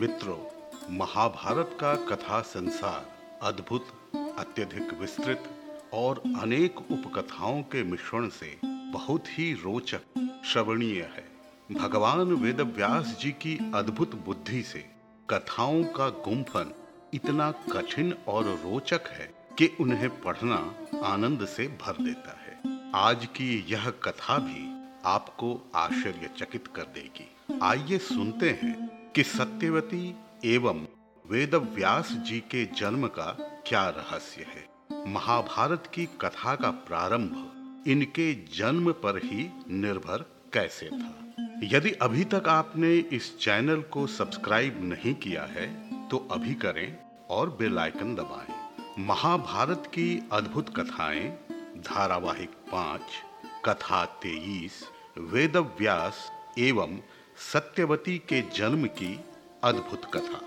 मित्रों, महाभारत का कथा संसार अद्भुत, अत्यधिक विस्तृत और अनेक उपकथाओं के मिश्रण से बहुत ही रोचक, श्रवणीय है। भगवान वेद व्यास जी की अद्भुत बुद्धि से कथाओं का गुम्फन इतना कठिन और रोचक है कि उन्हें पढ़ना आनंद से भर देता है। आज की यह कथा भी आपको आश्चर्यचकित कर देगी। आइए सुनते हैं कि सत्यवती एवं वेद व्यास जी के जन्म का क्या रहस्य है महाभारत की कथा का प्रारंभ इनके जन्म पर ही निर्भर कैसे था यदि अभी तक आपने इस चैनल को सब्सक्राइब नहीं किया है तो अभी करें और बेल आइकन दबाएँ। महाभारत की अद्भुत कथाएँ, धारावाहिक पाँच, कथा तेईस वेद व्यास एवं सत्यवती के जन्म की अद्भुत कथा।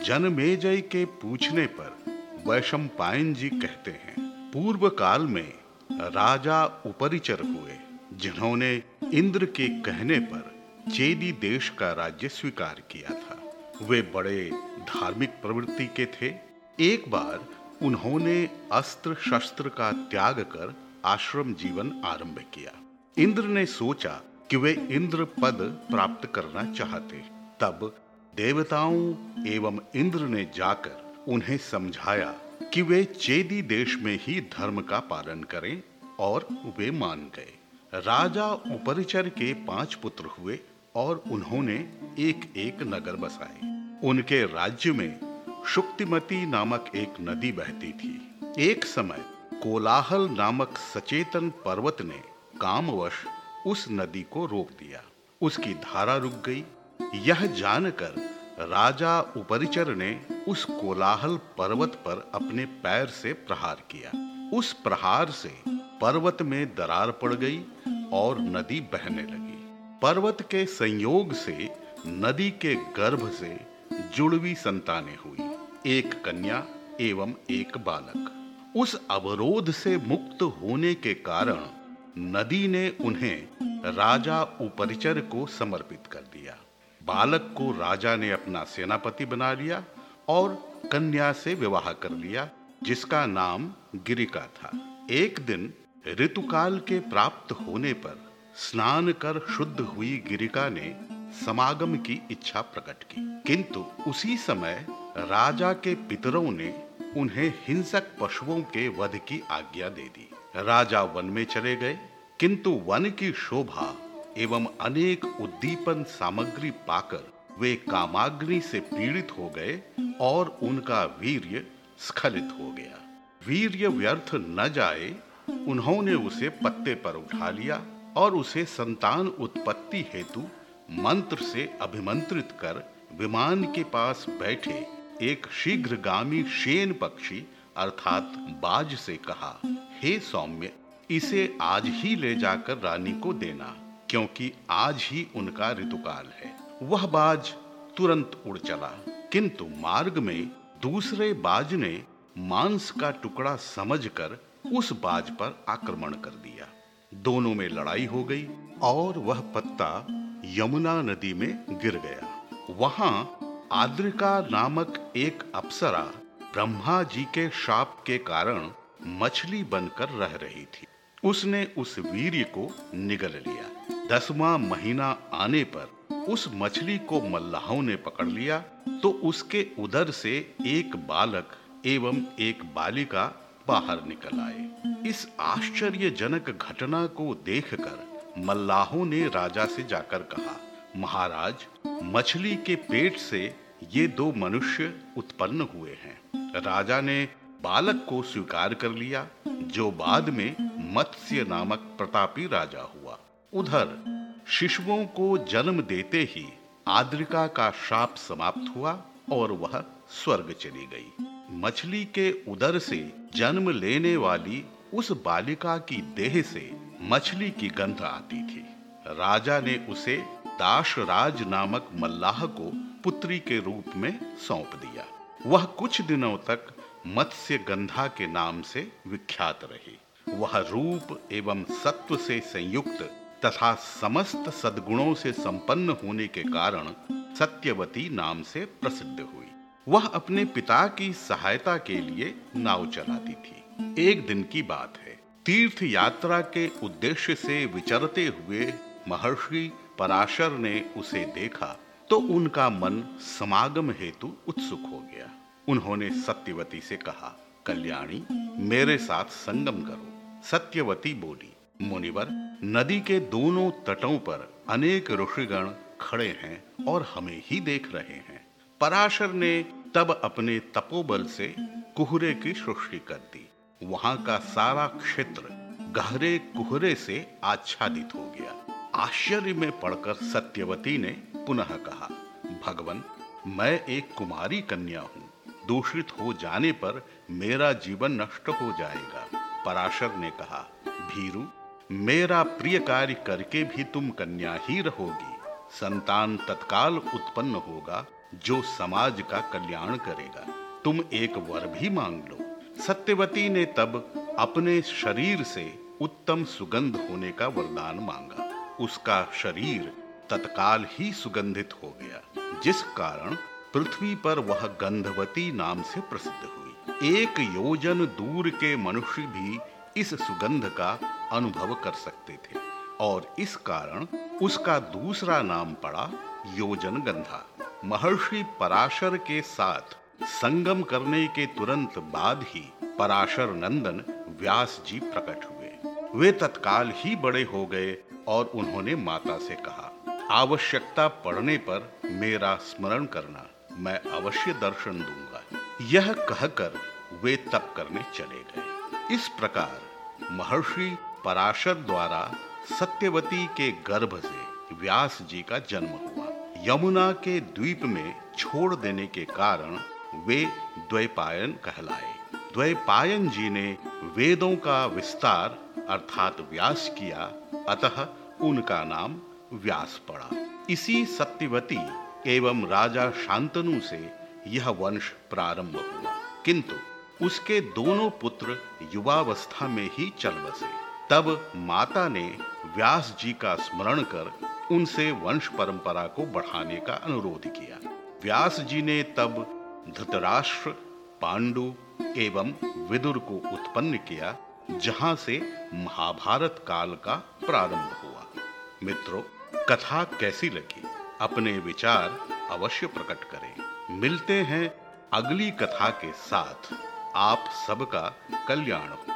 जनमेजय के पूछने पर वैशंपायन जी कहते हैं पूर्व काल में राजा उपरिचर हुए, जिन्होंने इंद्र के कहने पर चेदी देश का राज्य स्वीकार किया था। वे बड़े धार्मिक प्रवृत्ति के थे। एक बार उन्होंने अस्त्र शस्त्र का त्याग कर आश्रम जीवन आरंभ किया। इंद्र ने सोचा कि वे इंद्र पद प्राप्त करना चाहते। तब देवताओं एवं इंद्र ने जाकर उन्हें समझाया कि वे चेदी देश में ही धर्म का पालन करें और वे मान गए। राजा उपरिचर के पाँच पुत्र हुए और उन्होंने एक एक नगर बसाए। उनके राज्य में शुक्तिमती नामक एक नदी बहती थी। एक समय कोलाहल नामक सचेतन पर्वत ने कामवश उस नदी को रोक दिया। उसकी धारा रुक गई। यह जानकर राजा उपरिचर ने उस कोलाहल पर्वत पर अपने पैर से प्रहार किया। उस प्रहार से पर्वत में दरार पड़ गई और नदी बहने लगी। पर्वत के संयोग से नदी के गर्भ से जुड़वी संतानें हुई, एक कन्या एवं एक बालक। उस अवरोध से मुक्त होने के कारण नदी ने उन्हें राजा उपरिचर को समर्पित कर दिया। बालक को राजा ने अपना सेनापति बना लिया और कन्या से विवाह कर लिया, जिसका नाम गिरिका था। एक दिन ऋतुकाल के प्राप्त होने पर स्नान कर शुद्ध हुई गिरिका ने समागम की इच्छा प्रकट की। किंतु उसी समय राजा के पितरों ने उन्हें हिंसक पशुओं के वध की आज्ञा दे दी। राजा वन में चले गए, किंतु वन की शोभा एवं अनेक उद्दीपन सामग्री पाकर वे कामाग्नि से पीड़ित हो गए और उनका वीर्य स्खलित हो गया। वीर्य व्यर्थ न जाए, उन्होंने उसे पत्ते पर उठा लिया और उसे संतान उत्पत्ति हेतु मंत्र से अभिमंत्रित कर विमान के पास बैठे एक शीघ्रगामी शेन पक्षी, अर्थात बाज से कहा हे सौम्य, इसे आज ही ले जाकर रानी को देना, क्योंकि आज ही उनका ऋतुकाल है। वह बाज तुरंत उड़ चला, किंतु मार्ग में दूसरे बाज ने मांस का टुकड़ा समझकर उस बाज पर आक्रमण कर दिया। दोनों में लड़ाई हो गई और वह पत्ता यमुना नदी में गिर गया। वहाँ आद्रिका नामक एक अप्सरा ब्रह्मा जी के शाप के कारण मछली बनकर रह रही थी। उसने उस वीर्य को निगल लिया। दसवां महीना आने पर उस मछली को मल्लाहों ने पकड़ लिया तो उसके उदर से एक बालक एवं एक बालिका बाहर निकल आए। इस आश्चर्यजनक घटना को देखकर मल्लाहों ने राजा से जाकर कहा, महाराज, मछली के पेट से ये दो मनुष्य उत्पन्न हुए हैं। राजा ने बालक को स्वीकार कर लिया, जो बाद में मत्स्य नामक प्रतापी राजा हुआ। उधर, शिशुओं को जन्म देते ही आद्रिका का शाप समाप्त हुआ और वह स्वर्ग चली गई। मछली के उदर से जन्म लेने वाली उस बालिका की देह से मछली की गंध आती थी। राजा ने उसे दाशराज नामक मल्लाह को पुत्री के रूप में सौंप दिया। वह कुछ दिनों तक मत्स्य गंधा के नाम से विख्यात रही। वह रूप एवं सत्व से संयुक्त तथा समस्त सद्गुणों से संपन्न होने के कारण सत्यवती नाम से प्रसिद्ध हुई। वह अपने पिता की सहायता के लिए नाव चलाती थी। एक दिन की बात है। तीर्थ यात्रा के उद्देश्य से विचरते हुए महर्षि पराशर ने उसे देखा तो उनका मन समागम हेतु उत्सुक हो गया। उन्होंने सत्यवती से कहा, कल्याणी, मेरे साथ संगम करो। सत्यवती बोली, मुनिवर, नदी के दोनों तटों पर अनेक ऋषिगण खड़े हैं और हमें ही देख रहे हैं। पराशर ने तब अपने तपोबल से कुहरे की सृष्टि कर दी। वहाँ का सारा क्षेत्र गहरे कुहरे से आच्छादित हो गया। आश्चर्य में पड़कर सत्यवती ने पुनः कहा, भगवान, मैं एक कुमारी कन्या हूँ। दूषित हो जाने पर मेरा जीवन नष्ट हो जाएगा। पराशर ने कहा, भीरु, मेरा प्रिय कार्य करके भी तुम कन्या ही रहोगी। संतान तत्काल उत्पन्न होगा, जो समाज का कल्याण करेगा। तुम एक वर भी मांग लो। सत्यवती ने तब अपने शरीर से उत्तम सुगंध होने का वरदान मांगा। उसका शरीर तत्काल ही सुगंधित हो गया, जिस कारण पृथ्वी पर वह गंधवती नाम से प्रसिद्ध हुई। एक योजन दूर के मनुष्य भी इस सुगंध का अनुभव कर सकते थे। और इस कारण उसका दूसरा नाम पड़ा योजन गंधा। महर्षि पराशर के साथ संगम करने के तुरंत बाद ही पराशर नंदन व्यास जी प्रकट हुए। वे तत्काल ही बड़े हो गए और उन्होंने माता से कहा, आवश्यकता पड़ने पर मेरा स्मरण करना। मैं अवश्य दर्शन दूँगा। यह कहकर वे तप करने चले गए। इस प्रकार महर्षि पराशर द्वारा सत्यवती के गर्भ से व्यास जी का जन्म हुआ। यमुना के द्वीप में छोड़ देने के कारण वे द्वैपायन कहलाए। द्वैपायन जी ने वेदों का विस्तार अर्थात व्यास किया, अतः उनका नाम व्यास पड़ा। इसी सत्यवती एवं राजा शांतनु से यह वंश प्रारंभ हुआ। किंतु उसके दोनों पुत्र युवावस्था में ही चल बसे। तब माता ने व्यास जी का स्मरण कर उनसे वंश परंपरा को बढ़ाने का अनुरोध किया। व्यास जी ने तब धृतराष्ट्र, पांडु एवं विदुर को उत्पन्न किया, जहाँ से महाभारत काल का प्रारंभ हुआ। मित्रों, कथा कैसी लगी? अपने विचार अवश्य प्रकट करें। मिलते हैं अगली कथा के साथ। आप सबका कल्याण हो।